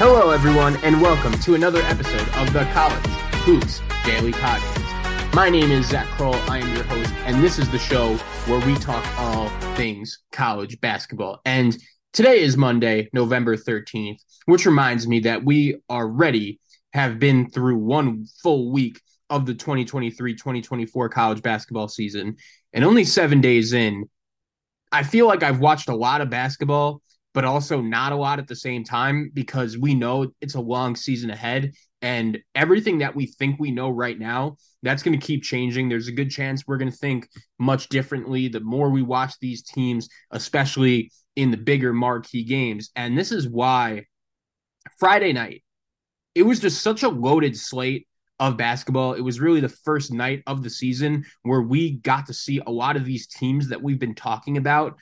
Hello, everyone, and welcome to another episode of the College Hoops Daily Podcast. My name is Zac Kroll. I am your host, and this is the show where we talk all things college basketball. And today is Monday, November 13th, which reminds me that we already have been through one full week of the 2023 2024 college basketball season. And only seven days in, I feel like I've watched a lot of basketball but also not a lot at the same time because we know it's a long season ahead. And everything that we think we know right now that's going to keep changing. There's a good chance we're going to think much differently the more we watch these teams especially in the bigger marquee games. And this is why friday night it was just such a loaded slate of basketball. It was really the first night of the season where we got to see a lot of these teams that we've been talking about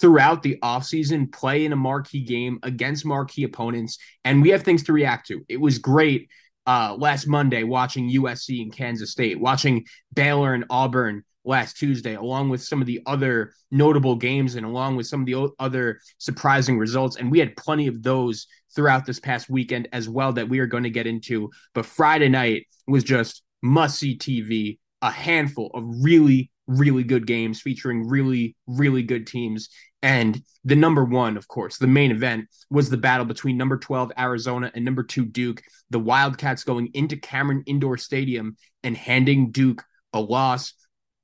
throughout the offseason play in a marquee game against marquee opponents and we have things to react to. It was great uh, last monday watching usc and kansas state watching baylor and auburn last tuesday along with some of the other notable games and along with some of the other surprising results. And we had plenty of those throughout this past weekend as well that we are going to get into. But friday night was just must see tv a handful of really really good games featuring really, really good teams. And the number one, of course, the main event was the battle between number 12 Arizona and number two Duke. The Wildcats going into Cameron Indoor Stadium and handing Duke a loss.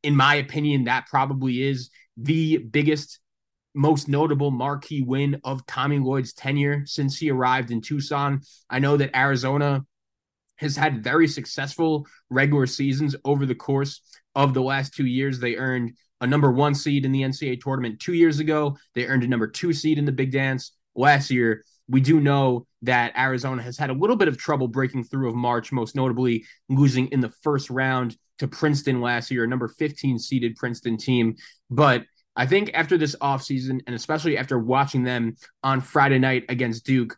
In my opinion, that probably is the biggest, most notable marquee win of Tommy Lloyd's tenure since he arrived in Tucson. I know that Arizona has had very successful regular seasons over the course of the last two years. They earned a number one seed in the NCAA tournament two years ago. They earned a number two seed in the Big Dance last year. We do know that Arizona has had a little bit of trouble breaking through of March, most notably losing in the first round to Princeton last year, a number 15 seeded Princeton team. But I think after this offseason, and especially after watching them on Friday night against Duke,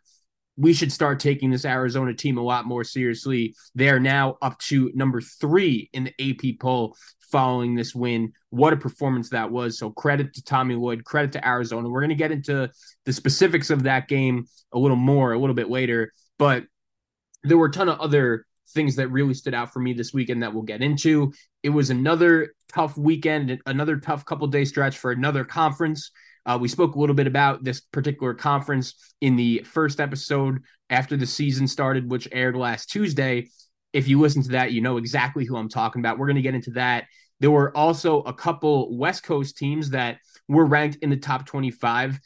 we should start taking this Arizona team a lot more seriously. They are now up to number three in the AP poll following this win. What a performance that was. So, credit to Tommy Lloyd, credit to Arizona. We're going to get into the specifics of that game a little more a little bit later, but there were a ton of other things that really stood out for me this weekend that we'll get into. It was another tough weekend, another tough couple day stretch for another conference. Uh, we spoke a little bit about this particular conference in the first episode after the season started, which aired last Tuesday. If you listen to that, you know exactly who I'm talking about. We're going to get into that. There were also a couple West Coast teams that were ranked in the top 25,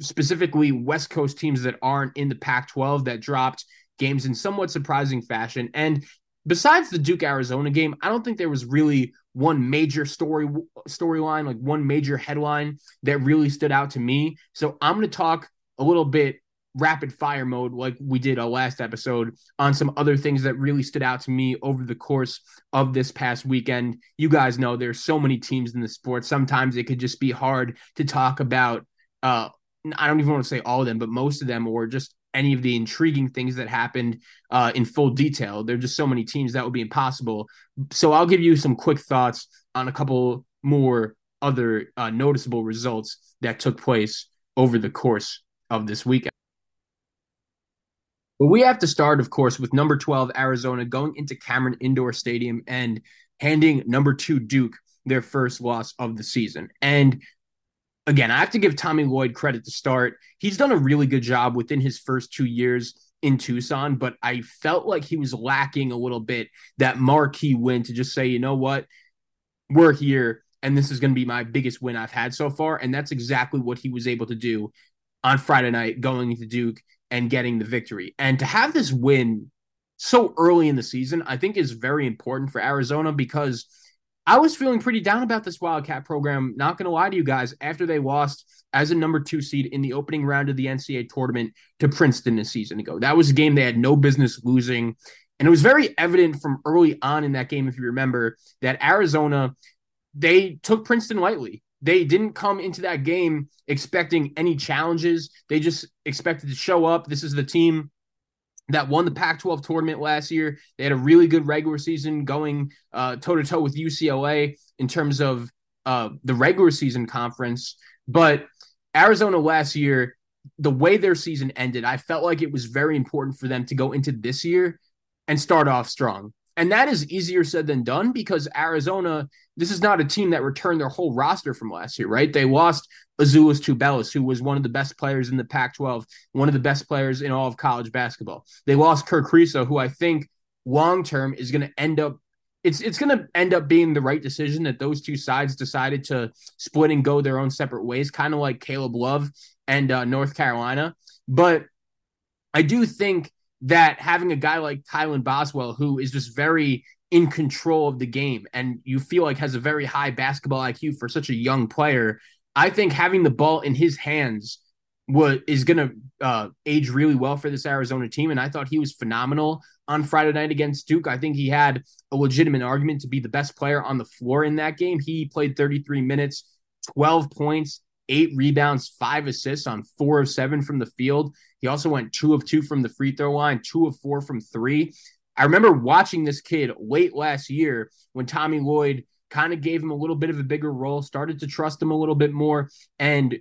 specifically West Coast teams that aren't in the Pac 12 that dropped games in somewhat surprising fashion. And besides the Duke Arizona game, I don't think there was really one major story storyline, like one major headline that really stood out to me. So I'm going to talk a little bit rapid fire mode like we did our last episode on some other things that really stood out to me over the course of this past weekend. You guys know there's so many teams in the sport. Sometimes it could just be hard to talk about uh I don't even want to say all of them, but most of them or just any of the intriguing things that happened uh, in full detail. There are just so many teams that would be impossible. So I'll give you some quick thoughts on a couple more other uh, noticeable results that took place over the course of this weekend. But we have to start, of course, with number 12, Arizona, going into Cameron Indoor Stadium and handing number two Duke their first loss of the season. And again, I have to give Tommy Lloyd credit to start. He's done a really good job within his first two years in Tucson, but I felt like he was lacking a little bit that marquee win to just say, you know what, we're here and this is going to be my biggest win I've had so far. And that's exactly what he was able to do on Friday night, going into Duke and getting the victory. And to have this win so early in the season, I think is very important for Arizona because I was feeling pretty down about this Wildcat program. Not going to lie to you guys, after they lost as a number two seed in the opening round of the NCAA tournament to Princeton a season ago. That was a game they had no business losing. And it was very evident from early on in that game, if you remember, that Arizona, they took Princeton lightly. They didn't come into that game expecting any challenges. They just expected to show up. This is the team that won the Pac 12 tournament last year. They had a really good regular season going toe to toe with UCLA in terms of uh, the regular season conference. But Arizona last year, the way their season ended, I felt like it was very important for them to go into this year and start off strong. And that is easier said than done because Arizona, this is not a team that returned their whole roster from last year, right? They lost Azuolas Tubelis, who was one of the best players in the Pac 12, one of the best players in all of college basketball. They lost Kerr Kriisa, who I think long term is going to end up. It's it's going to end up being the right decision that those two sides decided to split and go their own separate ways, kind of like Caleb Love and uh, North Carolina. But I do think that having a guy like Kylan Boswell, who is just very in control of the game and you feel like has a very high basketball IQ for such a young player, I think having the ball in his hands is going to uh, age really well for this Arizona team. And I thought he was phenomenal on Friday night against Duke. I think he had a legitimate argument to be the best player on the floor in that game. He played 33 minutes, 12 points, eight rebounds, five assists on four of seven from the field. He also went two of two from the free throw line, two of four from three. I remember watching this kid late last year when Tommy Lloyd kind of gave him a little bit of a bigger role, started to trust him a little bit more. And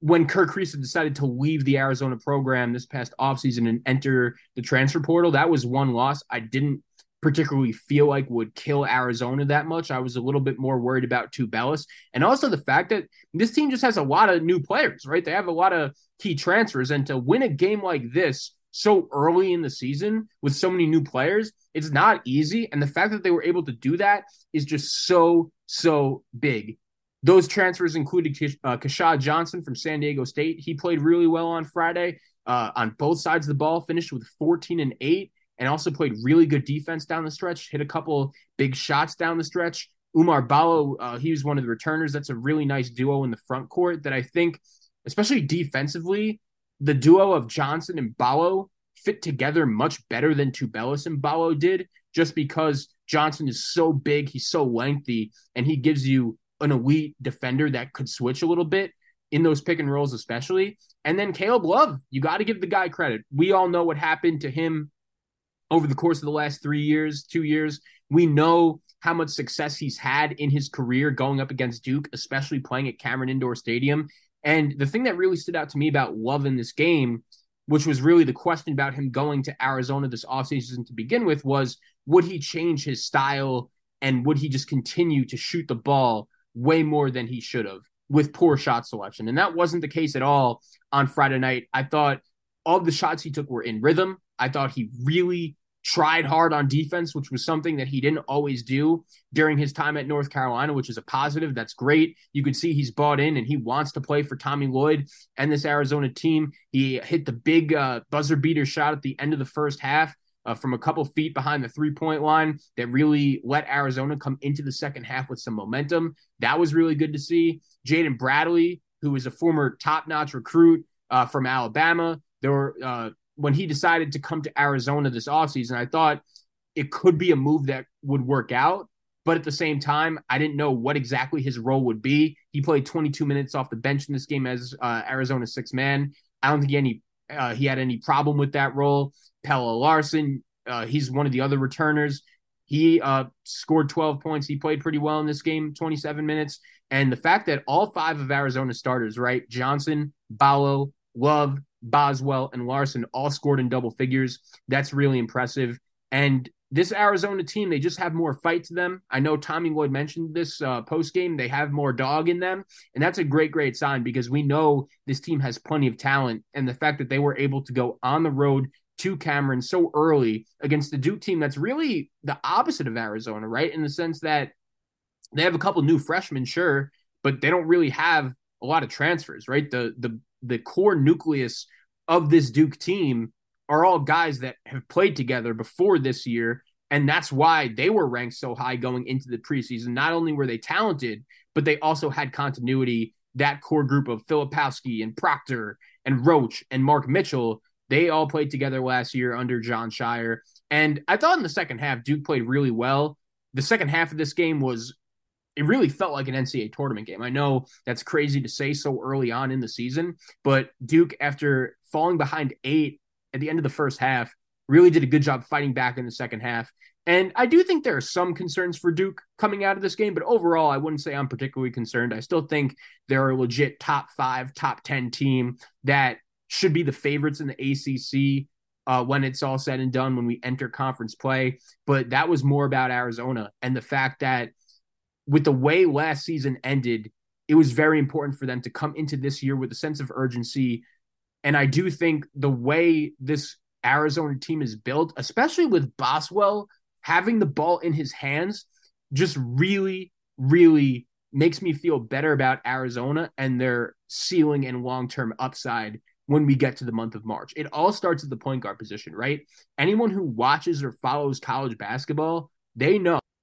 when Kerr Kriisa decided to leave the Arizona program this past offseason and enter the transfer portal, that was one loss I didn't particularly feel like would kill Arizona that much. I was a little bit more worried about Tubelis. And also the fact that this team just has a lot of new players, right? They have a lot of key transfers. And to win a game like this so early in the season with so many new players, it's not easy. And the fact that they were able to do that is just so, so big. Those transfers included uh, Johnson from San Diego State. He played really well on Friday uh, on both sides of the ball, finished with 14 and 8, and also played really good defense down the stretch, hit a couple big shots down the stretch. Umar Ballo, uh, he was one of the returners. That's a really nice duo in the front court that I think, especially defensively, the duo of Johnson and Ballo fit together much better than Tubelis and Ballo did, just because Johnson is so big, he's so lengthy, and he gives you an elite defender that could switch a little bit in those pick and rolls, especially. And then Caleb Love, you got to give the guy credit. We all know what happened to him over the course of the last three years, two years. We know how much success he's had in his career going up against Duke, especially playing at Cameron Indoor Stadium. And the thing that really stood out to me about Love in this game, which was really the question about him going to Arizona this offseason to begin with, was would he change his style and would he just continue to shoot the ball way more than he should have with poor shot selection. And that wasn't the case at all on Friday night. I thought all the shots he took were in rhythm. I thought he really tried hard on defense, which was something that he didn't always do during his time at North Carolina, which is a positive. That's great. You can see he's bought in and he wants to play for Tommy Lloyd and this Arizona team. He hit the big uh, buzzer beater shot at the end of the first half uh, from a couple feet behind the three point line that really let Arizona come into the second half with some momentum. That was really good to see. Jaden Bradley, who is a former top notch recruit uh, from Alabama, there were uh, when he decided to come to Arizona this offseason, I thought it could be a move that would work out. But at the same time, I didn't know what exactly his role would be. He played 22 minutes off the bench in this game as uh, Arizona's six man. I don't think any uh, he had any problem with that role. Pelle Larsson, uh, he's one of the other returners. He uh, scored 12 points. He played pretty well in this game, 27 minutes. And the fact that all five of Arizona starters, right? Johnson, Ballo, Love, Boswell, and Larsson all scored in double figures. That's really impressive. And this Arizona team, they just have more fight to them. I know Tommy Lloyd mentioned this uh, post game. They have more dog in them. And that's a great, great sign because we know this team has plenty of talent. And the fact that they were able to go on the road to Cameron so early against the Duke team that's really the opposite of Arizona, right? In the sense that they have a couple new freshmen, sure, but they don't really have a lot of transfers, right? The the the core nucleus of this Duke team are all guys that have played together before this year. And that's why they were ranked so high going into the preseason. Not only were they talented, but they also had continuity. That core group of Filipowski and Proctor and Roach and Mark Mitchell, they all played together last year under Jon Scheyer. And I thought in the second half, Duke played really well. The second half of this game was, it really felt like an NCAA tournament game. I know that's crazy to say so early on in the season, but Duke, after falling behind eight at the end of the first half, really did a good job fighting back in the second half. And I do think there are some concerns for Duke coming out of this game, but overall, I wouldn't say I'm particularly concerned. I still think they're a legit top five, top 10 team that should be the favorites in the ACC uh, when it's all said and done when we enter conference play. But that was more about Arizona and the fact that with the way last season ended, it was very important for them to come into this year with a sense of urgency, and I do think the way this Arizona team is built, especially with Boswell having the ball in his hands, just really, really makes me feel better about Arizona and their ceiling and long term upside when we get to the month of March. It all starts at the point guard position, right? Anyone who watches or follows college basketball, they know.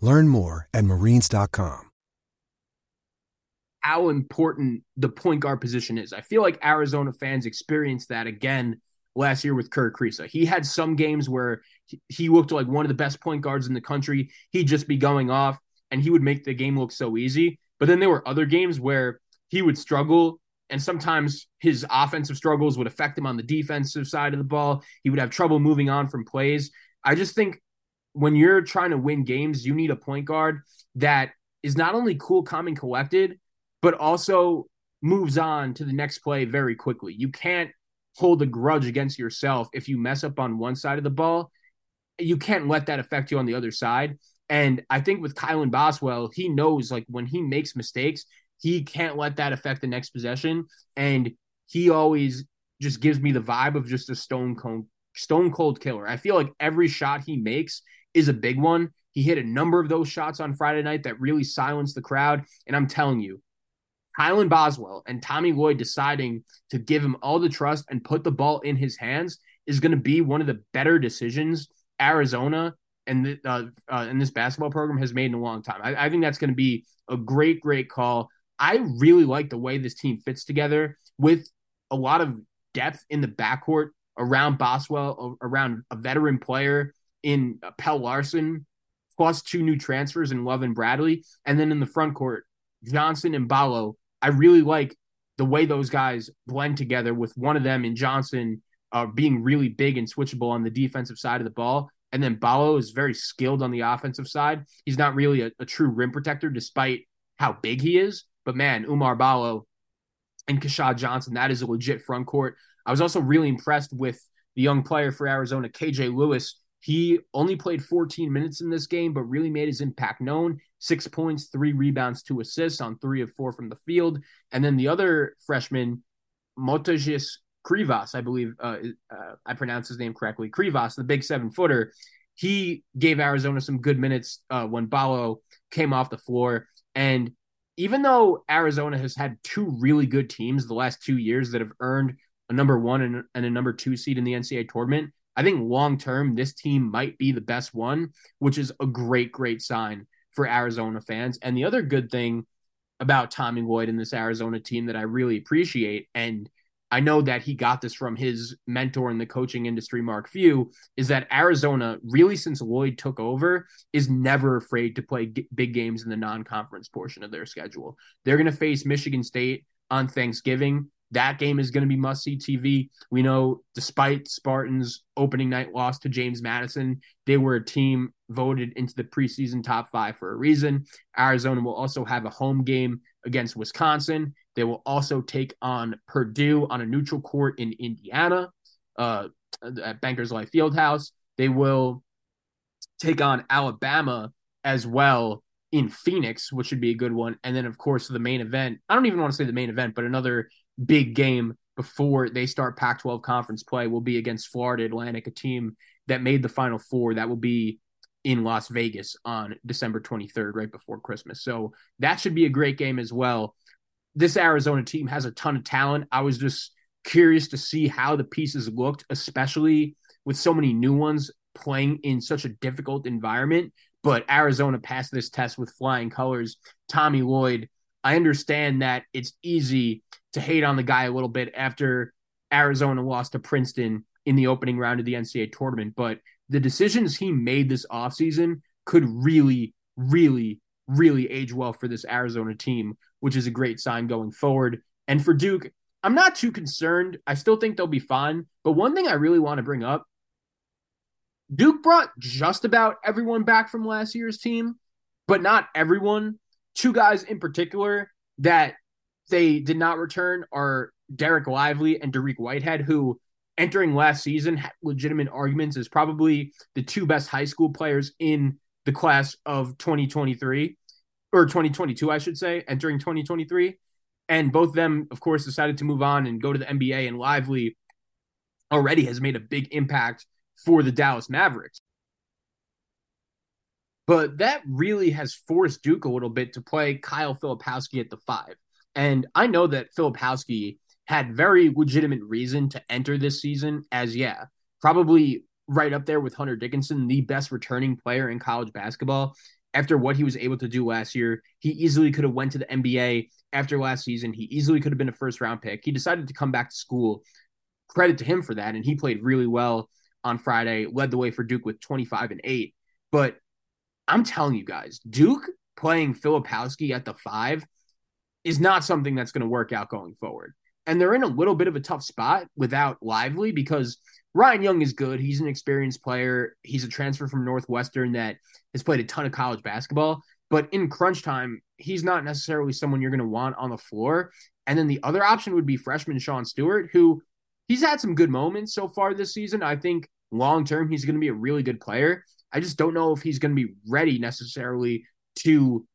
Learn more at marines.com. How important the point guard position is. I feel like Arizona fans experienced that again last year with Kerr Kriisa. He had some games where he looked like one of the best point guards in the country. He'd just be going off and he would make the game look so easy. But then there were other games where he would struggle and sometimes his offensive struggles would affect him on the defensive side of the ball. He would have trouble moving on from plays. I just think when you're trying to win games, you need a point guard that is not only cool, calm, and collected, but also moves on to the next play very quickly. You can't hold a grudge against yourself if you mess up on one side of the ball. You can't let that affect you on the other side. And I think with Kylan Boswell, he knows like when he makes mistakes, he can't let that affect the next possession. And he always just gives me the vibe of just a stone cold, stone cold killer. I feel like every shot he makes is a big one. He hit a number of those shots on Friday night that really silenced the crowd. And I'm telling you, Kylan Boswell and Tommy Lloyd deciding to give him all the trust and put the ball in his hands is going to be one of the better decisions Arizona and the, uh, uh, and this basketball program has made in a long time. I, I think that's going to be a great, great call. I really like the way this team fits together with a lot of depth in the backcourt around Boswell, around a veteran player in Pelle Larsson, plus two new transfers in Love and Bradley, and then in the front court, Johnson and Ballo I really like the way those guys blend together with one of them in Johnson uh, being really big and switchable on the defensive side of the ball. And then Ballo is very skilled on the offensive side. He's not really a, a true rim protector despite how big he is. But man, Umar Ballo and Keshad Johnson, that is a legit front court. I was also really impressed with the young player for Arizona, KJ Lewis. He only played 14 minutes in this game, but really made his impact known six points, three rebounds, two assists on three of four from the field. And then the other freshman, Motiejus Krivas, I believe uh, uh, I pronounced his name correctly, Krivas, the big seven footer, he gave Arizona some good minutes uh, when Ballo came off the floor. And even though Arizona has had two really good teams the last two years that have earned a number one and, and a number two seed in the NCAA tournament, I think long term, this team might be the best one, which is a great, great sign for Arizona fans. And the other good thing about Tommy Lloyd and this Arizona team that I really appreciate, and I know that he got this from his mentor in the coaching industry, Mark Few, is that Arizona, really since Lloyd took over, is never afraid to play g- big games in the non conference portion of their schedule. They're going to face Michigan State on Thanksgiving. That game is going to be must see TV. We know, despite Spartans' opening night loss to James Madison, they were a team voted into the preseason top five for a reason. Arizona will also have a home game against Wisconsin. They will also take on Purdue on a neutral court in Indiana uh, at Bankers Life Fieldhouse. They will take on Alabama as well in Phoenix, which should be a good one. And then, of course, the main event. I don't even want to say the main event, but another big game before they start Pac 12 conference play will be against Florida Atlantic, a team that made the Final Four. That will be in Las Vegas on December 23rd, right before Christmas. So that should be a great game as well. This Arizona team has a ton of talent. I was just curious to see how the pieces looked, especially with so many new ones playing in such a difficult environment. But Arizona passed this test with flying colors. Tommy Lloyd, I understand that it's easy to hate on the guy a little bit after Arizona lost to Princeton in the opening round of the NCAA tournament, but the decisions he made this offseason could really, really, really age well for this Arizona team, which is a great sign going forward. And for Duke, I'm not too concerned. I still think they'll be fine. But one thing I really want to bring up Duke brought just about everyone back from last year's team, but not everyone. Two guys in particular that they did not return are Dereck Lively and Dariq Whitehead, who entering last season had legitimate arguments as probably the two best high school players in the class of 2023 or 2022, I should say, entering 2023. And both of them, of course, decided to move on and go to the NBA. And Lively already has made a big impact for the Dallas Mavericks. But that really has forced Duke a little bit to play Kyle Filipowski at the five. And I know that Filipowski had very legitimate reason to enter this season as, yeah, probably right up there with Hunter Dickinson, the best returning player in college basketball. After what he was able to do last year, he easily could have went to the NBA after last season. He easily could have been a first round pick. He decided to come back to school. Credit to him for that. And he played really well on Friday, led the way for Duke with 25 and 8. But I'm telling you guys, Duke playing Filipowski at the five is not something that's going to work out going forward. And they're in a little bit of a tough spot without Lively because Ryan Young is good. He's an experienced player. He's a transfer from Northwestern that has played a ton of college basketball. But in crunch time, he's not necessarily someone you're going to want on the floor. And then the other option would be freshman Sean Stewart, who he's had some good moments so far this season. I think long term, he's going to be a really good player. I just don't know if he's going to be ready necessarily to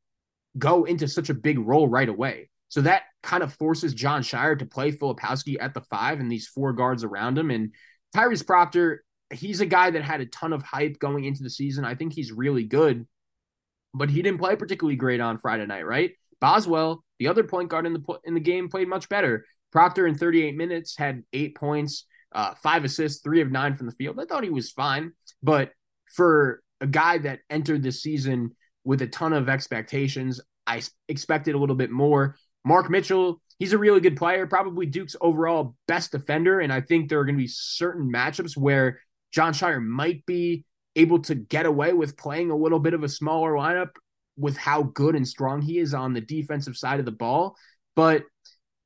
go into such a big role right away. So that kind of forces Jon Scheyer to play Filipowski at the five and these four guards around him. And Tyrese Proctor, he's a guy that had a ton of hype going into the season. I think he's really good, but he didn't play particularly great on Friday night, right? Boswell, the other point guard in the in the game, played much better. Proctor in 38 minutes had eight points, uh, five assists, three of nine from the field. I thought he was fine, but for a guy that entered this season with a ton of expectations, I expected a little bit more. Mark Mitchell, he's a really good player, probably Duke's overall best defender. And I think there are going to be certain matchups where Jon Scheyer might be able to get away with playing a little bit of a smaller lineup with how good and strong he is on the defensive side of the ball. But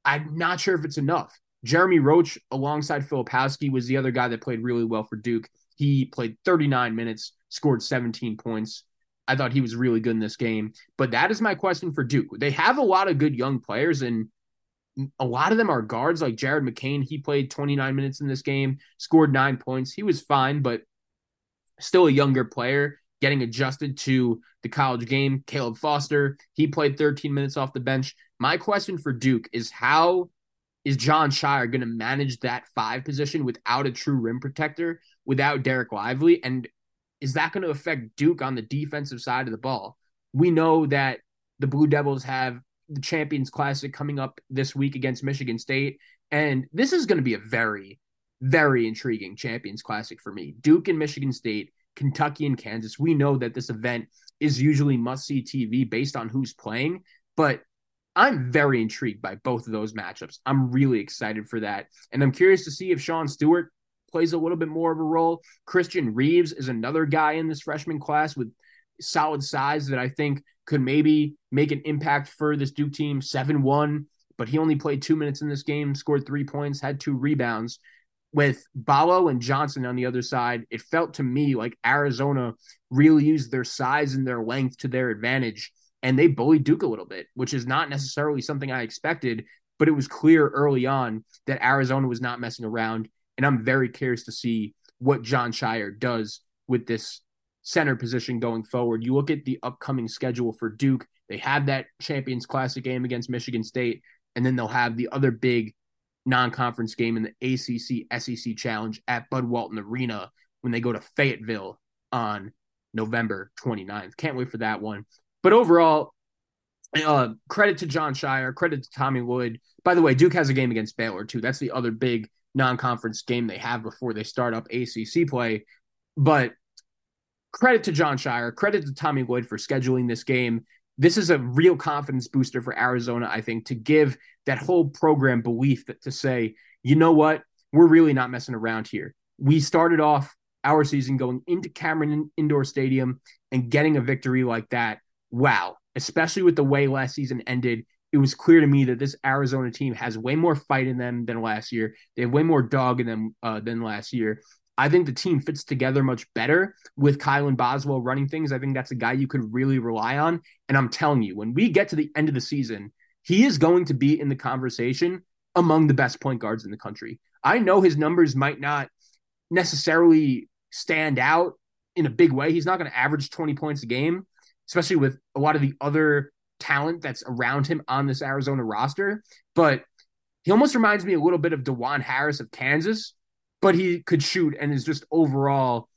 I'm not sure if it's enough. Jeremy Roach, alongside Filipowski, was the other guy that played really well for Duke. He played 39 minutes, scored 17 points. I thought he was really good in this game. But that is my question for Duke. They have a lot of good young players, and a lot of them are guards like Jared McCain. He played 29 minutes in this game, scored nine points. He was fine, but still a younger player getting adjusted to the college game. Caleb Foster, he played 13 minutes off the bench. My question for Duke is how is Jon Scheyer going to manage that five position without a true rim protector, without Dereck Lively? And is that going to affect Duke on the defensive side of the ball? We know that the Blue Devils have the Champions Classic coming up this week against Michigan State. And this is going to be a very, very intriguing Champions Classic for me. Duke and Michigan State, Kentucky and Kansas. We know that this event is usually must see TV based on who's playing, but I'm very intrigued by both of those matchups. I'm really excited for that. And I'm curious to see if Sean Stewart plays a little bit more of a role. Christian Reeves is another guy in this freshman class with solid size that I think could maybe make an impact for this Duke team 7 1, but he only played two minutes in this game, scored three points, had two rebounds. With Ballo and Johnson on the other side, it felt to me like Arizona really used their size and their length to their advantage, and they bullied Duke a little bit, which is not necessarily something I expected, but it was clear early on that Arizona was not messing around. And I'm very curious to see what Jon Scheyer does with this center position going forward. You look at the upcoming schedule for Duke, they have that Champions Classic game against Michigan State, and then they'll have the other big non conference game in the ACC SEC Challenge at Bud Walton Arena when they go to Fayetteville on November 29th. Can't wait for that one. But overall, uh, credit to Jon Scheyer, credit to Tommy Lloyd. By the way, Duke has a game against Baylor too. That's the other big non-conference game they have before they start up ACC play. But credit to Jon Scheyer, credit to Tommy Lloyd for scheduling this game. This is a real confidence booster for Arizona, I think, to give that whole program belief that to say, you know what, we're really not messing around here. We started off our season going into Cameron Indoor Stadium and getting a victory like that. Wow, especially with the way last season ended, it was clear to me that this Arizona team has way more fight in them than last year. They have way more dog in them uh, than last year. I think the team fits together much better with Kylan Boswell running things. I think that's a guy you could really rely on. And I'm telling you, when we get to the end of the season, he is going to be in the conversation among the best point guards in the country. I know his numbers might not necessarily stand out in a big way. He's not going to average 20 points a game, especially with a lot of the other talent that's around him on this Arizona roster. But he almost reminds me a little bit of Dajuan Harris of Kansas, but he could shoot and is just overall,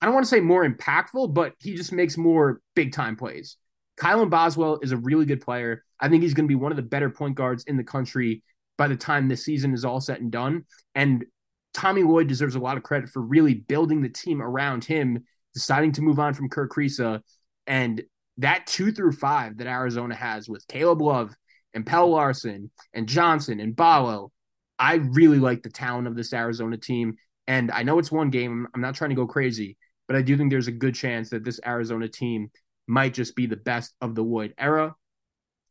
I don't want to say more impactful, but he just makes more big time plays. Kylan Boswell is a really good player. I think he's going to be one of the better point guards in the country by the time this season is all said and done. And Tommy Lloyd deserves a lot of credit for really building the team around him, deciding to move on from Kerr Kriisa. And that two through five that Arizona has with Caleb Love and Pelle Larsson and Johnson and Ballo I really like the talent of this Arizona team. And I know it's one game. I'm not trying to go crazy, but I do think there's a good chance that this Arizona team might just be the best of the Wood era,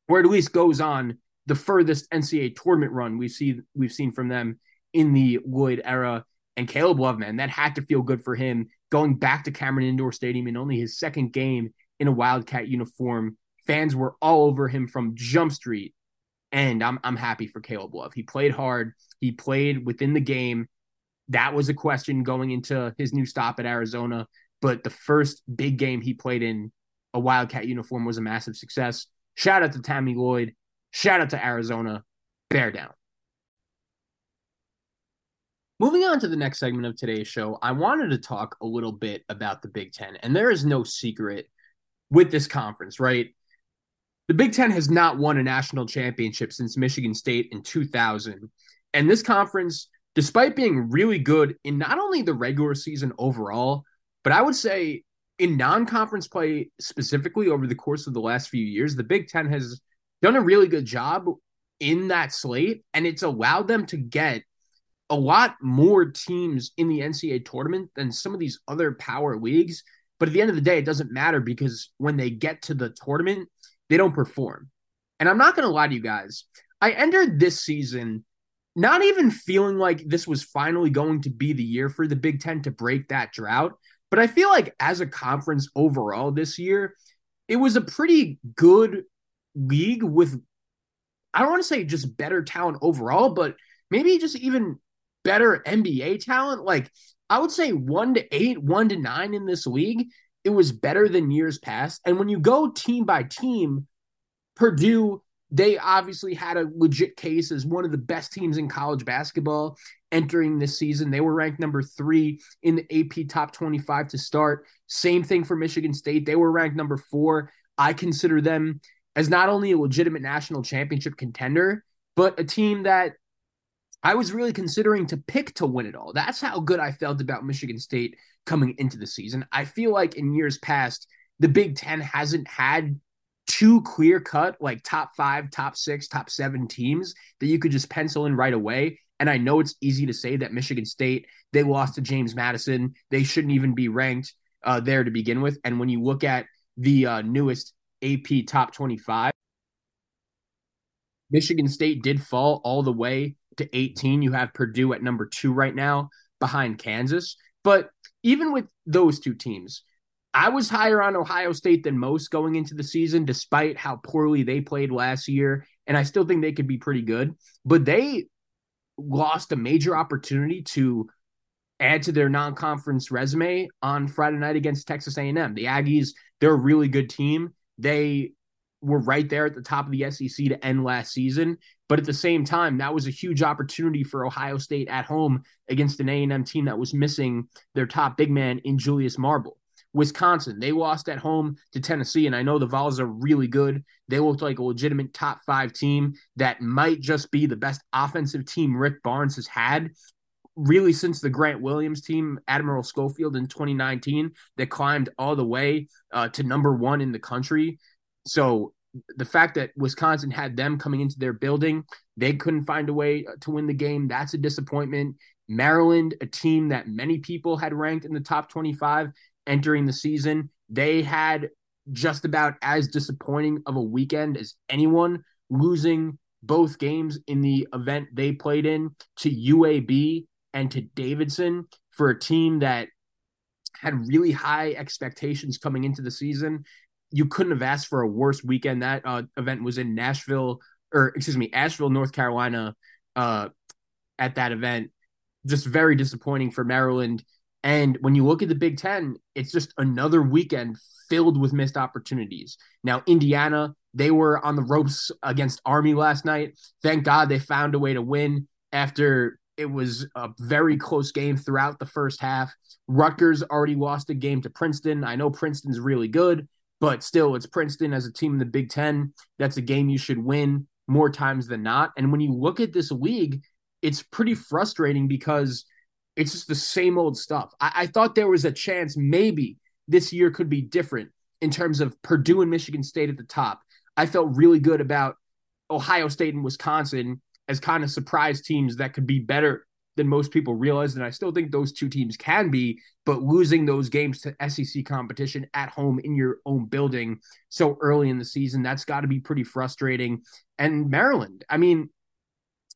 or at least goes on the furthest NCAA tournament run we see we've seen from them in the Wood era. And Caleb Love, man, that had to feel good for him going back to Cameron Indoor Stadium in only his second game in a Wildcat uniform. Fans were all over him from Jump Street and I'm I'm happy for Caleb Love. He played hard. He played within the game. That was a question going into his new stop at Arizona. But the first big game he played in a Wildcat uniform was a massive success. Shout out to Tommy Lloyd. Shout out to Arizona. Bear down. Moving on to the next segment of today's show, I wanted to talk a little bit about the Big Ten. And there is no secret with this conference, right? The Big Ten has not won a national championship since Michigan State in 2000. And this conference, despite being really good in not only the regular season overall, but I would say in non conference play specifically over the course of the last few years, the Big Ten has done a really good job in that slate. And it's allowed them to get a lot more teams in the NCAA tournament than some of these other power leagues. But at the end of the day, it doesn't matter because when they get to the tournament, they don't perform. And I'm not going to lie to you guys. I entered this season not even feeling like this was finally going to be the year for the Big Ten to break that drought. But I feel like as a conference overall this year, it was a pretty good league with, I don't want to say just better talent overall, but maybe just even better NBA talent. Like I would say one to eight, one to nine in this league it was better than years past. And when you go team by team, Purdue, they obviously had a legit case as one of the best teams in college basketball entering this season. They were ranked number three in the AP top 25 to start. Same thing for Michigan State. They were ranked number four. I consider them as not only a legitimate national championship contender, but a team that I was really considering to pick to win it all. That's how good I felt about Michigan State coming into the season. I feel like in years past, the Big Ten hasn't had two clear cut, like top five, top six, top seven teams that you could just pencil in right away. And I know it's easy to say that Michigan State, they lost to James Madison. They shouldn't even be ranked uh, there to begin with. And when you look at the uh, newest AP top 25, Michigan State did fall all the way to 18. You have Purdue at number two right now behind Kansas. But even with those two teams, I was higher on Ohio State than most going into the season, despite how poorly they played last year. And I still think they could be pretty good. But they lost a major opportunity to add to their non-conference resume on Friday night against Texas A&M. The Aggies, they're a really good team. They were right there at the top of the SEC to end last season, but at the same time, that was a huge opportunity for Ohio State at home against an A&M team that was missing their top big man in Julius Marble. Wisconsin, they lost at home to Tennessee, and I know the Vols are really good. They looked like a legitimate top five team that might just be the best offensive team Rick Barnes has had really since the Grant Williams team, Admiral Schofield in 2019, that climbed all the way uh, to number one in the country. So the fact that Wisconsin had them coming into their building, they couldn't find a way uh, to win the game. That's a disappointment. Maryland, a team that many people had ranked in the top 25 entering the season, they had just about as disappointing of a weekend as anyone, losing both games in the event they played in to UAB and to Davidson for a team that had really high expectations coming into the season. You couldn't have asked for a worse weekend. That uh, event was in Nashville, or excuse me, Asheville, North Carolina. Uh, at that event, just very disappointing for Maryland. And when you look at the Big Ten, it's just another weekend filled with missed opportunities. Now, Indiana, they were on the ropes against Army last night. Thank God they found a way to win after it was a very close game throughout the first half. Rutgers already lost a game to Princeton. I know Princeton's really good, but still, it's Princeton as a team in the Big Ten. That's a game you should win more times than not. And when you look at this league, it's pretty frustrating because it's just the same old stuff. I, I thought there was a chance maybe this year could be different in terms of Purdue and Michigan State at the top. I felt really good about Ohio State and Wisconsin as kind of surprise teams that could be better than most people realize. And I still think those two teams can be, but losing those games to SEC competition at home in your own building so early in the season, that's got to be pretty frustrating. And Maryland, I mean,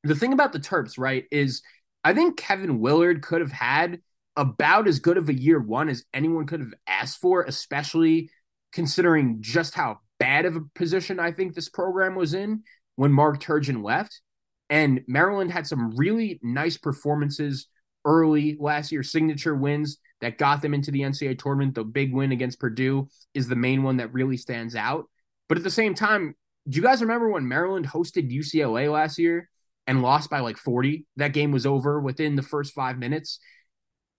the thing about the Terps, right, is I think Kevin Willard could have had about as good of a year one as anyone could have asked for, especially considering just how bad of a position I think this program was in when Mark Turgeon left. And Maryland had some really nice performances early last year, signature wins that got them into the NCAA tournament. The big win against Purdue is the main one that really stands out. But at the same time, do you guys remember when Maryland hosted UCLA last year and lost by like 40? That game was over within the first five minutes.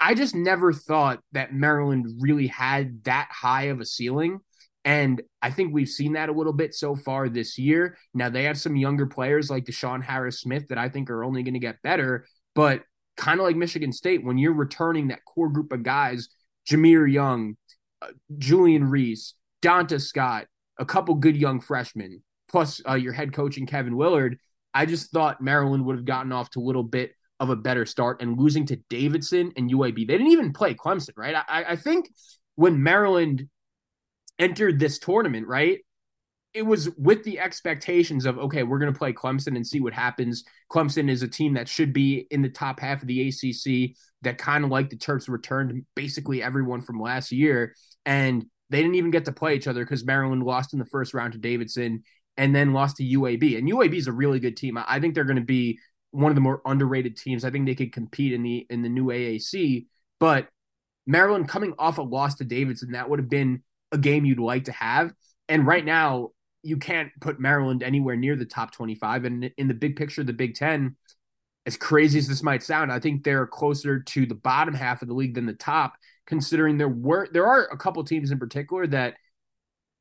I just never thought that Maryland really had that high of a ceiling. And I think we've seen that a little bit so far this year. Now they have some younger players like Deshaun Harris Smith that I think are only going to get better. But kind of like Michigan State, when you're returning that core group of guys, Jahmir Young, uh, Julian Reese, Donta Scott, a couple good young freshmen, plus uh, your head coach and Kevin Willard, I just thought Maryland would have gotten off to a little bit of a better start and losing to Davidson and UAB. They didn't even play Clemson, right? I, I think when Maryland entered this tournament, right? It was with the expectations of, okay, we're going to play Clemson and see what happens. Clemson is a team that should be in the top half of the ACC, that kind of like the Terps returned basically everyone from last year. And they didn't even get to play each other because Maryland lost in the first round to Davidson and then lost to UAB. And UAB is a really good team. I think they're going to be one of the more underrated teams. I think they could compete in the in the new AAC. But Maryland coming off a loss to Davidson, that would have been a game you'd like to have. And right now, you can't put Maryland anywhere near the top 25. And in the big picture, the Big Ten, as crazy as this might sound, I think they're closer to the bottom half of the league than the top, considering there were there are a couple teams in particular that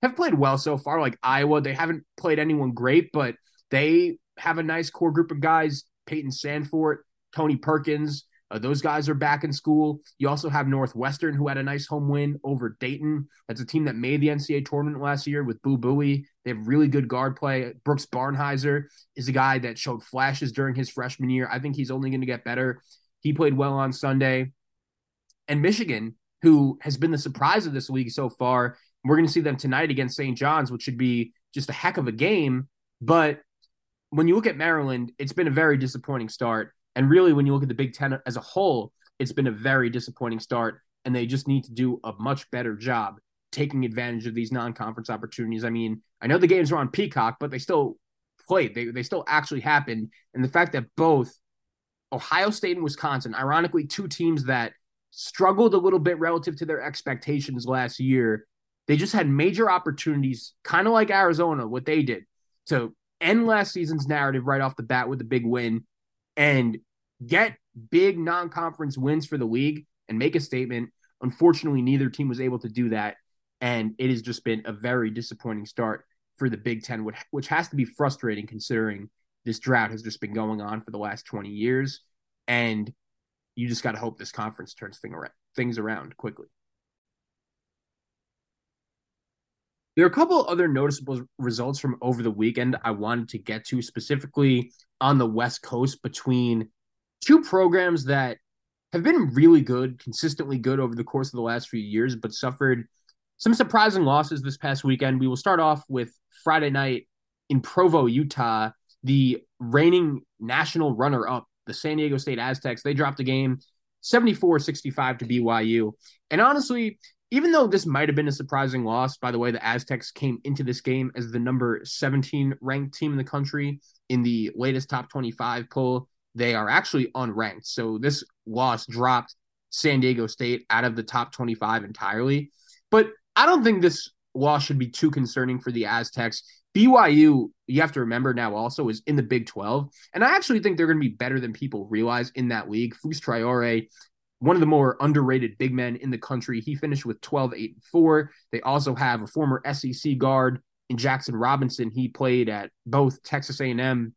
have played well so far, like Iowa. They haven't played anyone great, but they have a nice core group of guys: Payton Sandfort, Tony Perkins, Uh, those guys are back in school. You also have Northwestern, who had a nice home win over Dayton. That's a team that made the NCAA tournament last year with Boo Buie. They have really good guard play. Brooks Barnhizer is a guy that showed flashes during his freshman year. I think he's only going to get better. He played well on Sunday. And Michigan, who has been the surprise of this league so far, we're going to see them tonight against St. John's, which should be just a heck of a game. But when you look at Maryland, it's been a very disappointing start. And really, when you look at the Big Ten as a whole, it's been a very disappointing start. And they just need to do a much better job taking advantage of these non-conference opportunities. I mean, I know the games are on Peacock, but they still played. They they still actually happened. And the fact that both Ohio State and Wisconsin, ironically, two teams that struggled a little bit relative to their expectations last year, they just had major opportunities, kind of like Arizona, what they did to end last season's narrative right off the bat with a big win and get big non-conference wins for the league and make a statement. Unfortunately, neither team was able to do that. And it has just been a very disappointing start for the Big Ten, which, which has to be frustrating considering this drought has just been going on for the last 20 years. And you just got to hope this conference turns thing around, things around quickly. There are a couple other noticeable results from over the weekend I wanted to get to, specifically on the West Coast between two programs that have been really good, consistently good over the course of the last few years, but suffered some surprising losses this past weekend. We will start off with Friday night in Provo, Utah. The reigning national runner up, the San Diego State Aztecs, they dropped a game 74 65 to BYU. And honestly, even though this might have been a surprising loss, by the way, the Aztecs came into this game as the number 17 ranked team in the country in the latest top 25 poll. They are actually unranked. So this loss dropped San Diego State out of the top 25 entirely. But I don't think this loss should be too concerning for the Aztecs. BYU, you have to remember now also is in the Big 12. And I actually think they're going to be better than people realize in that league. Fus Traore, one of the more underrated big men in the country. He finished with 12, 8, and 4. They also have a former SEC guard in Jackson Robinson. He played at both Texas A&M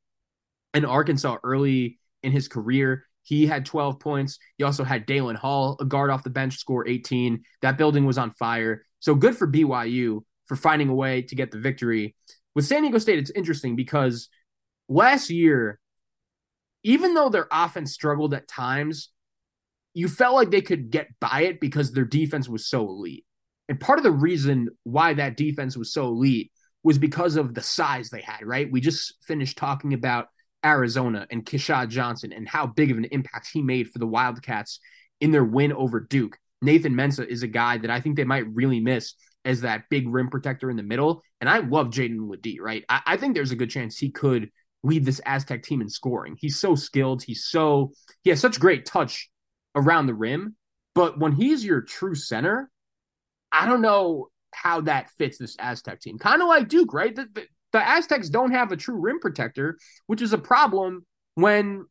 and Arkansas early in his career. He had 12 points. He also had Dallin Hall, a guard off the bench, score 18. That building was on fire. So good for BYU for finding a way to get the victory. With San Diego State, it's interesting because last year, even though their offense struggled at times, you felt like they could get by it because their defense was so elite. And part of the reason why that defense was so elite was because of the size they had, right? We just finished talking about Arizona and Keshad Johnson and how big of an impact he made for the Wildcats in their win over Duke. Nathan Mensah is a guy that I think they might really miss as that big rim protector in the middle. And I love Jaedon LeDee, right? I, I think there's a good chance he could lead this Aztec team in scoring. He's so skilled. He's so, he has such great touch around the rim. But when he's your true center, I don't know how that fits this Aztec team. Kind of like Duke, right? The, the, the Aztecs don't have a true rim protector, which is a problem when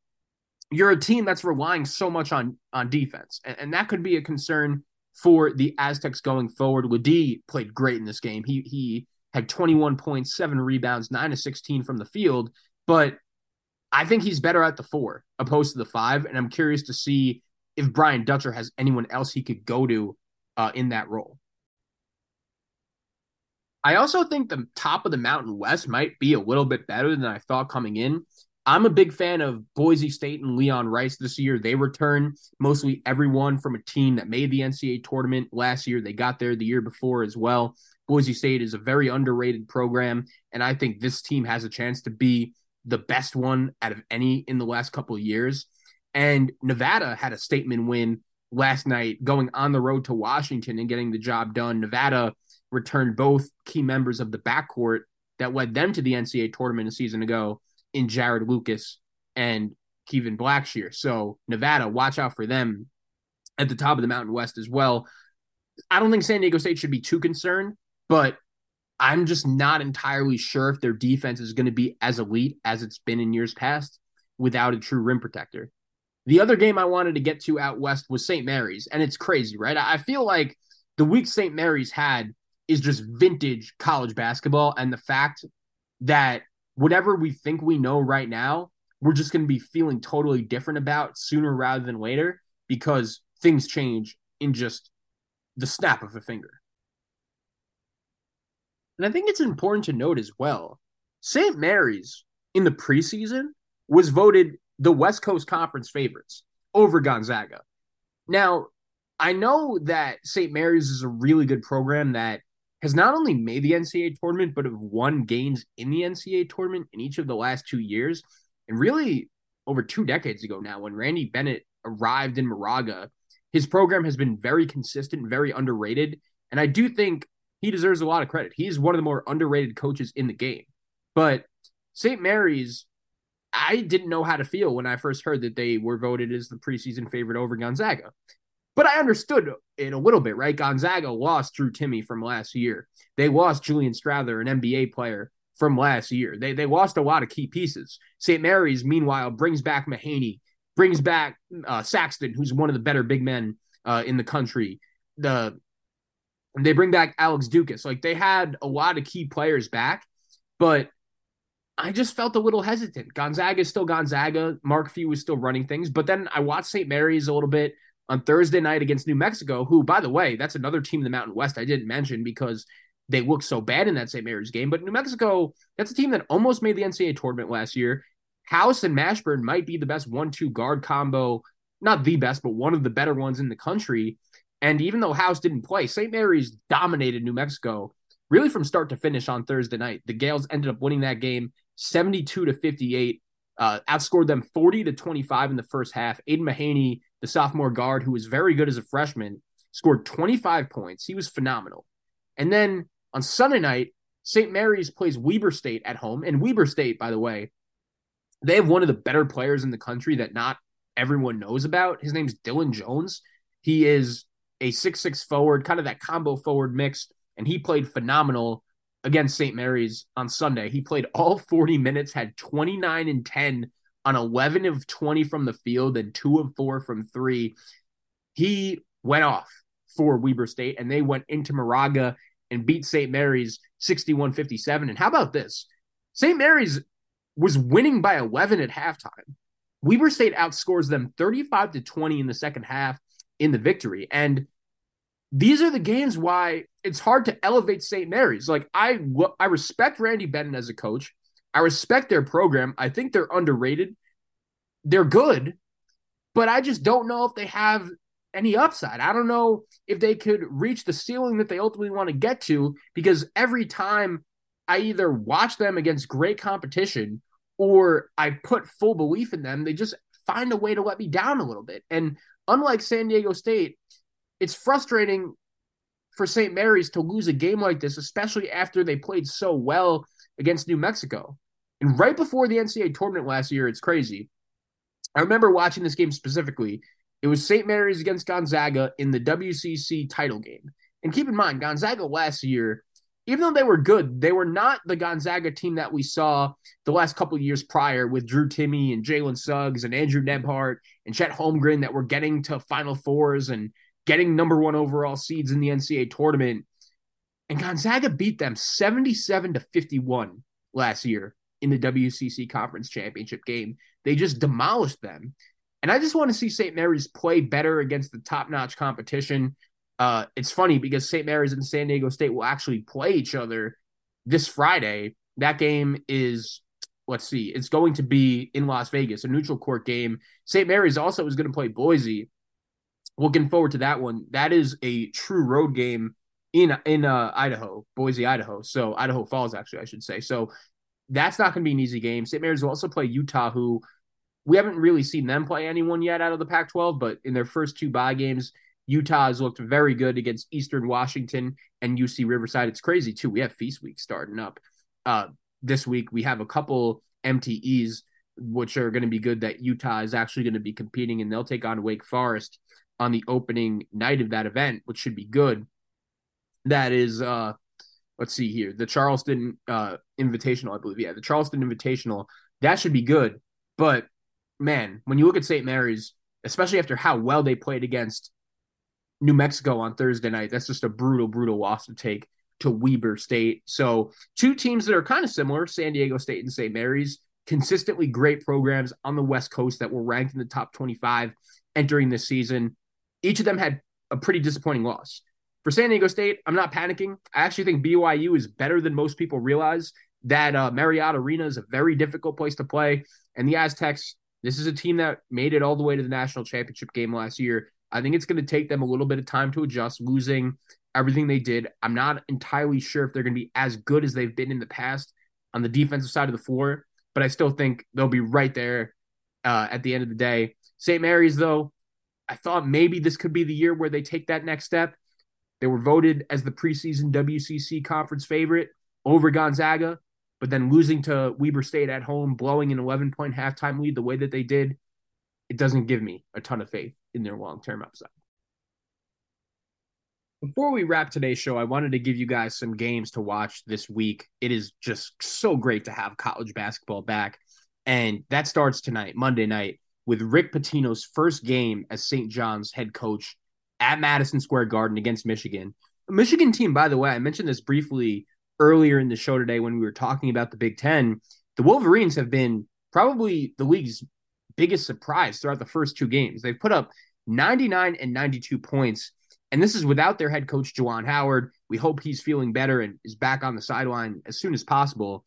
you're a team that's relying so much on on defense, and, and that could be a concern for the Aztecs going forward. LeDee played great in this game. He he had 21 points, seven rebounds, nine to 16 from the field, but I think he's better at the four opposed to the five, and I'm curious to see if Brian Dutcher has anyone else he could go to uh, in that role. I also think the top of the Mountain West might be a little bit better than I thought coming in. I'm a big fan of Boise State and Leon Rice this year. They return mostly everyone from a team that made the NCAA tournament last year. They got there the year before as well. Boise State is a very underrated program, and I think this team has a chance to be the best one out of any in the last couple of years. And Nevada had a statement win last night going on the road to Washington and getting the job done. Nevada returned both key members of the backcourt that led them to the NCAA tournament a season ago in Jarod Lucas and Kenan Blackshear. So Nevada, watch out for them at the top of the Mountain West as well. I don't think San Diego State should be too concerned, but I'm just not entirely sure if their defense is going to be as elite as it's been in years past without a true rim protector. The other game I wanted to get to out west was St. Mary's, and it's crazy, right? I feel like the week St. Mary's had is just vintage college basketball, and the fact that whatever we think we know right now, we're just going to be feeling totally different about sooner rather than later because things change in just the snap of a finger. And I think it's important to note as well St. Mary's in the preseason was voted the West Coast Conference favorites over Gonzaga. Now, I know that St. Mary's is a really good program that has not only made the NCAA tournament, but have won games in the NCAA tournament in each of the last two years. And really, over two decades ago now, when Randy Bennett arrived in Moraga, his program has been very consistent, very underrated. And I do think he deserves a lot of credit. He's one of the more underrated coaches in the game. But St. Mary's, I didn't know how to feel when I first heard that they were voted as the preseason favorite over Gonzaga. But I understood it a little bit, right? Gonzaga lost Drew Timme from last year. They lost Julian Strawther, an NBA player from last year. They they lost a lot of key pieces. St. Mary's, meanwhile, brings back Mahaney, brings back uh, Saxen, who's one of the better big men uh, in the country. The they bring back Alex Ducas. Like they had a lot of key players back, but I just felt a little hesitant. Gonzaga is still Gonzaga. Mark Few was still running things, but then I watched St. Mary's a little bit on Thursday night against New Mexico, who, by the way, that's another team in the Mountain West I didn't mention because they looked so bad in that St. Mary's game. But New Mexico, that's a team that almost made the NCAA tournament last year. House and Mashburn might be the best one-two guard combo, not the best, but one of the better ones in the country. And even though House didn't play, St. Mary's dominated New Mexico really from start to finish on Thursday night. The Gales ended up winning that game 72 to 58, uh, outscored them 40 to 25 in the first half. Aidan Mahaney the sophomore guard who was very good as a freshman, scored 25 points. He was phenomenal. And then on Sunday night, St. Mary's plays Weber State at home. And Weber State, by the way, they have one of the better players in the country that not everyone knows about. His name's Dylan Jones. He is a six-six forward, kind of that combo forward mix, and he played phenomenal against St. Mary's on Sunday. He played all 40 minutes, had 29 and 10 on 11 of 20 from the field and two of four from three. He went off for Weber State and they went into Moraga and beat St. Mary's 61 57. And how about this? St. Mary's was winning by 11 at halftime. Weber State outscores them 35 to 20 in the second half in the victory. And these are the games why it's hard to elevate St. Mary's. Like I I respect Randy Bennett as a coach. I respect their program. I think they're underrated. They're good, but I just don't know if they have any upside. I don't know if they could reach the ceiling that they ultimately want to get to because every time I either watch them against great competition or I put full belief in them, they just find a way to let me down a little bit. And unlike San Diego State, it's frustrating for St. Mary's to lose a game like this, especially after they played so well against New Mexico. And right before the NCAA tournament last year, it's crazy. I remember watching this game specifically. It was St. Mary's against Gonzaga in the WCC title game. And keep in mind, Gonzaga last year, even though they were good, they were not the Gonzaga team that we saw the last couple years prior with Drew Timme and Jalen Suggs and Andrew Nembhard and Chet Holmgren that were getting to Final Fours and getting number one overall seeds in the NCAA tournament. And Gonzaga beat them 77 to 51 last year in the WCC Conference Championship game. They just demolished them. And I just want to see St. Mary's play better against the top notch competition. Uh, it's funny because St. Mary's and San Diego State will actually play each other this Friday. That game is, let's see, it's going to be in Las Vegas, a neutral court game. St. Mary's also is going to play Boise. Looking forward to that one. That is a true road game in in uh, Idaho, Boise, Idaho. So Idaho Falls, actually, I should say. So that's not going to be an easy game. St. Mary's will also play Utah, who we haven't really seen them play anyone yet out of the Pac 12, but in their first two bye games, Utah has looked very good against Eastern Washington and UC Riverside. It's crazy, too. We have Feast Week starting up uh, this week. We have a couple MTEs, which are going to be good that Utah is actually going to be competing, and they'll take on Wake Forest on the opening night of that event, which should be good. That is uh, let's see here, the Charleston uh, Invitational, I believe. Yeah, the Charleston Invitational. That should be good. But man, when you look at St. Mary's, especially after how well they played against New Mexico on Thursday night, that's just a brutal, brutal loss to take to Weber State. So two teams that are kind of similar, San Diego State and St. Mary's, consistently great programs on the West Coast that were ranked in the top 25 entering this season. Each of them had a pretty disappointing loss. For San Diego State, I'm not panicking. I actually think BYU is better than most people realize. That uh, Marriott Arena is a very difficult place to play. And the Aztecs, this is a team that made it all the way to the national championship game last year. I think it's going to take them a little bit of time to adjust, losing everything they did. I'm not entirely sure if they're going to be as good as they've been in the past on the defensive side of the floor, but I still think they'll be right there uh, at the end of the day. St. Mary's, though, I thought maybe this could be the year where they take that next step. They were voted as the preseason WCC conference favorite over Gonzaga, but then losing to Weber State at home, blowing an 11 point halftime lead the way that they did, it doesn't give me a ton of faith in their long term upside. Before we wrap today's show, I wanted to give you guys some games to watch this week. It is just so great to have college basketball back. And that starts tonight, Monday night, with Rick Pitino's first game as St. John's head coach at Madison Square Garden against Michigan. Michigan team, by the way, I mentioned this briefly earlier in the show today when we were talking about the Big Ten. The Wolverines have been probably the league's biggest surprise throughout the first two games. They've put up 99 and 92 points, and this is without their head coach, Juwan Howard. We hope he's feeling better and is back on the sideline as soon as possible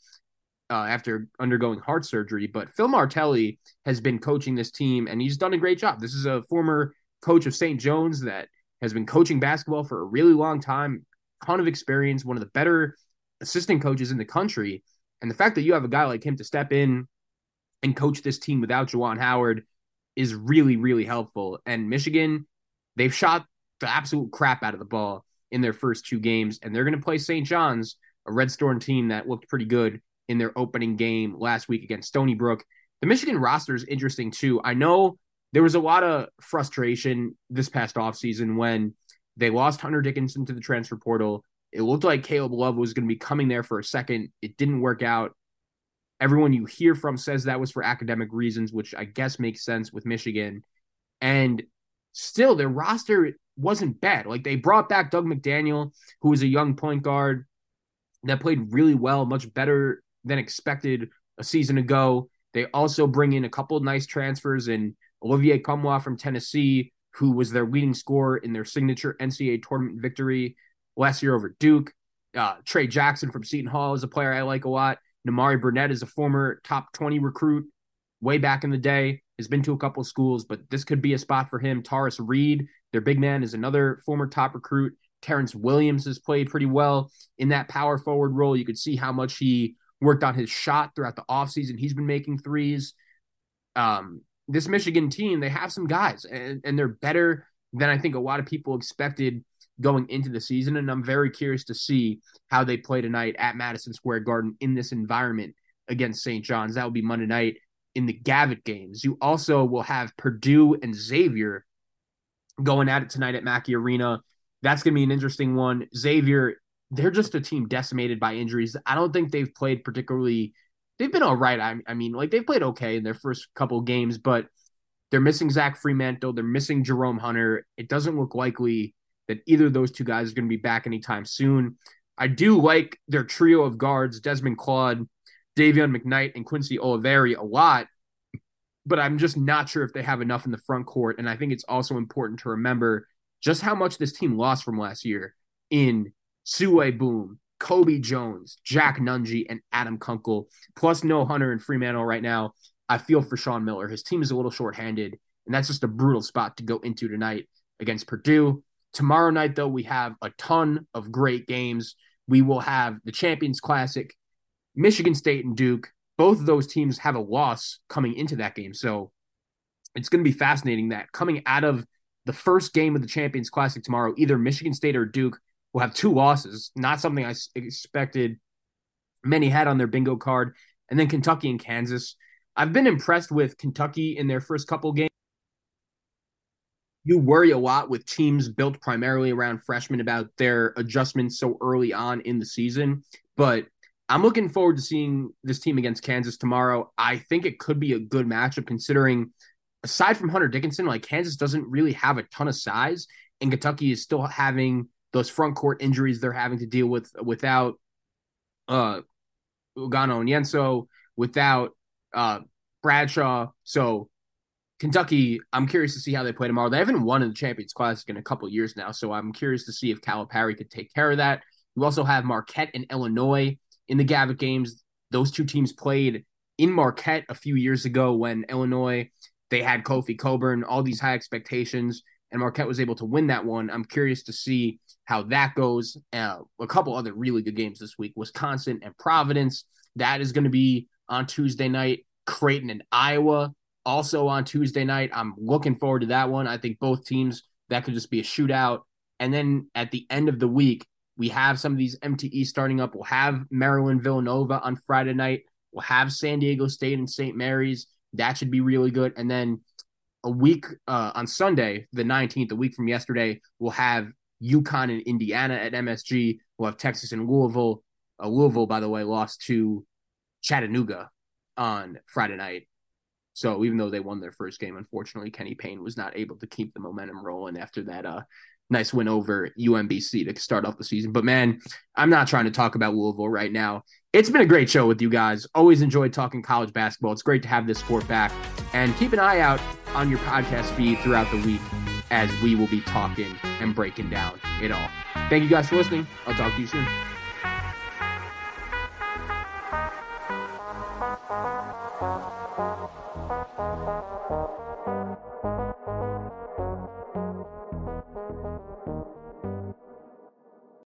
uh, after undergoing heart surgery. But Phil Martelli has been coaching this team, and he's done a great job. This is a former coach of St. John's that has been coaching basketball for a really long time, ton of experience, one of the better assistant coaches in the country. And the fact that you have a guy like him to step in and coach this team without Juwan Howard is really, really helpful. And Michigan, they've shot the absolute crap out of the ball in their first two games, and they're going to play St. John's, a Red Storm team that looked pretty good in their opening game last week against Stony Brook. The Michigan roster is interesting too. I know there was a lot of frustration this past offseason when they lost Hunter Dickinson to the transfer portal. It looked like Caleb Love was going to be coming there for a second. It didn't work out. Everyone you hear from says that was for academic reasons, which I guess makes sense with Michigan. And still, their roster wasn't bad. Like they brought back Dug McDaniel, who was a young point guard that played really well, much better than expected a season ago. They also bring in a couple of nice transfers and Olivier Nkamhoua from Tennessee, who was their leading scorer in their signature NCAA tournament victory last year over Duke. Uh, Tray Jackson from Seton Hall is a player I like a lot. Nimari Burnett is a former top 20 recruit way back in the day, has been to a couple schools, but this could be a spot for him. Tarris Reed, their big man, is another former top recruit. Terrance Williams has played pretty well in that power forward role. You could see how much he worked on his shot throughout the offseason. He's been making threes. Um, this Michigan team, they have some guys and, and they're better than I think a lot of people expected going into the season. And I'm very curious to see how they play tonight at Madison Square Garden in this environment against St. John's. That will be Monday night in the Gavitt games. You also will have Purdue and Xavier going at it tonight at Mackey Arena. That's going to be an interesting one. Xavier, they're just a team decimated by injuries. I don't think they've played particularly they've been all right. I, I mean, like they've played okay in their first couple games, but they're missing Zach Freemantle. They're missing Jerome Hunter. It doesn't look likely that either of those two guys are going to be back anytime soon. I do like their trio of guards, Desmond Claude, Dayvion McKnight, and Quincy Olivari a lot, but I'm just not sure if they have enough in the front court. And I think it's also important to remember just how much this team lost from last year in Souley Boum, Colby Jones, Jack Nunge, and Adam Kunkel, plus no Hunter and Freemantle right now. I feel for Sean Miller. His team is a little shorthanded, and that's just a brutal spot to go into tonight against Purdue. Tomorrow night, though, we have a ton of great games. We will have the Champions Classic, Michigan State and Duke. Both of those teams have a loss coming into that game. So it's going to be fascinating that coming out of the first game of the Champions Classic tomorrow, either Michigan State or Duke will have two losses. Not something I expected. Many had on their bingo card, and then Kentucky and Kansas. I've been impressed with Kentucky in their first couple games. You worry a lot with teams built primarily around freshmen about their adjustments so early on in the season, but I'm looking forward to seeing this team against Kansas tomorrow. I think it could be a good matchup considering aside from Hunter Dickinson, like Kansas doesn't really have a ton of size and Kentucky is still having those front court injuries they're having to deal with without uh and Onyenso, without uh, Bradshaw. So Kentucky, I'm curious to see how they play tomorrow. They haven't won in the Champions Classic in a couple years now, so I'm curious to see if Calipari could take care of that. You also have Marquette and Illinois in the Gavitt games. Those two teams played in Marquette a few years ago when Illinois they had Kofi Cockburn, all these high expectations, and Marquette was able to win that one. I'm curious to see how that goes. Uh, a couple other really good games this week: Wisconsin and Providence. That is going to be on Tuesday night. Creighton and Iowa also on Tuesday night. I'm looking forward to that one. I think both teams that could just be a shootout. And then at the end of the week, we have some of these MTE starting up. We'll have Maryland Villanova on Friday night. We'll have San Diego State and St. Mary's. That should be really good. And then a week uh, on Sunday, the 19th, a week from yesterday, we'll have UConn and Indiana at MSG. We'll have Texas and Louisville. Uh, Louisville, by the way, lost to Chattanooga on Friday night. So even though they won their first game, unfortunately, Kenny Payne was not able to keep the momentum rolling after that uh, nice win over UMBC to start off the season. But man, I'm not trying to talk about Louisville right now. It's been a great show with you guys. Always enjoyed talking college basketball. It's great to have this sport back. And keep an eye out on your podcast feed throughout the week as we will be talking and breaking down it all. Thank you guys for listening. I'll talk to you soon.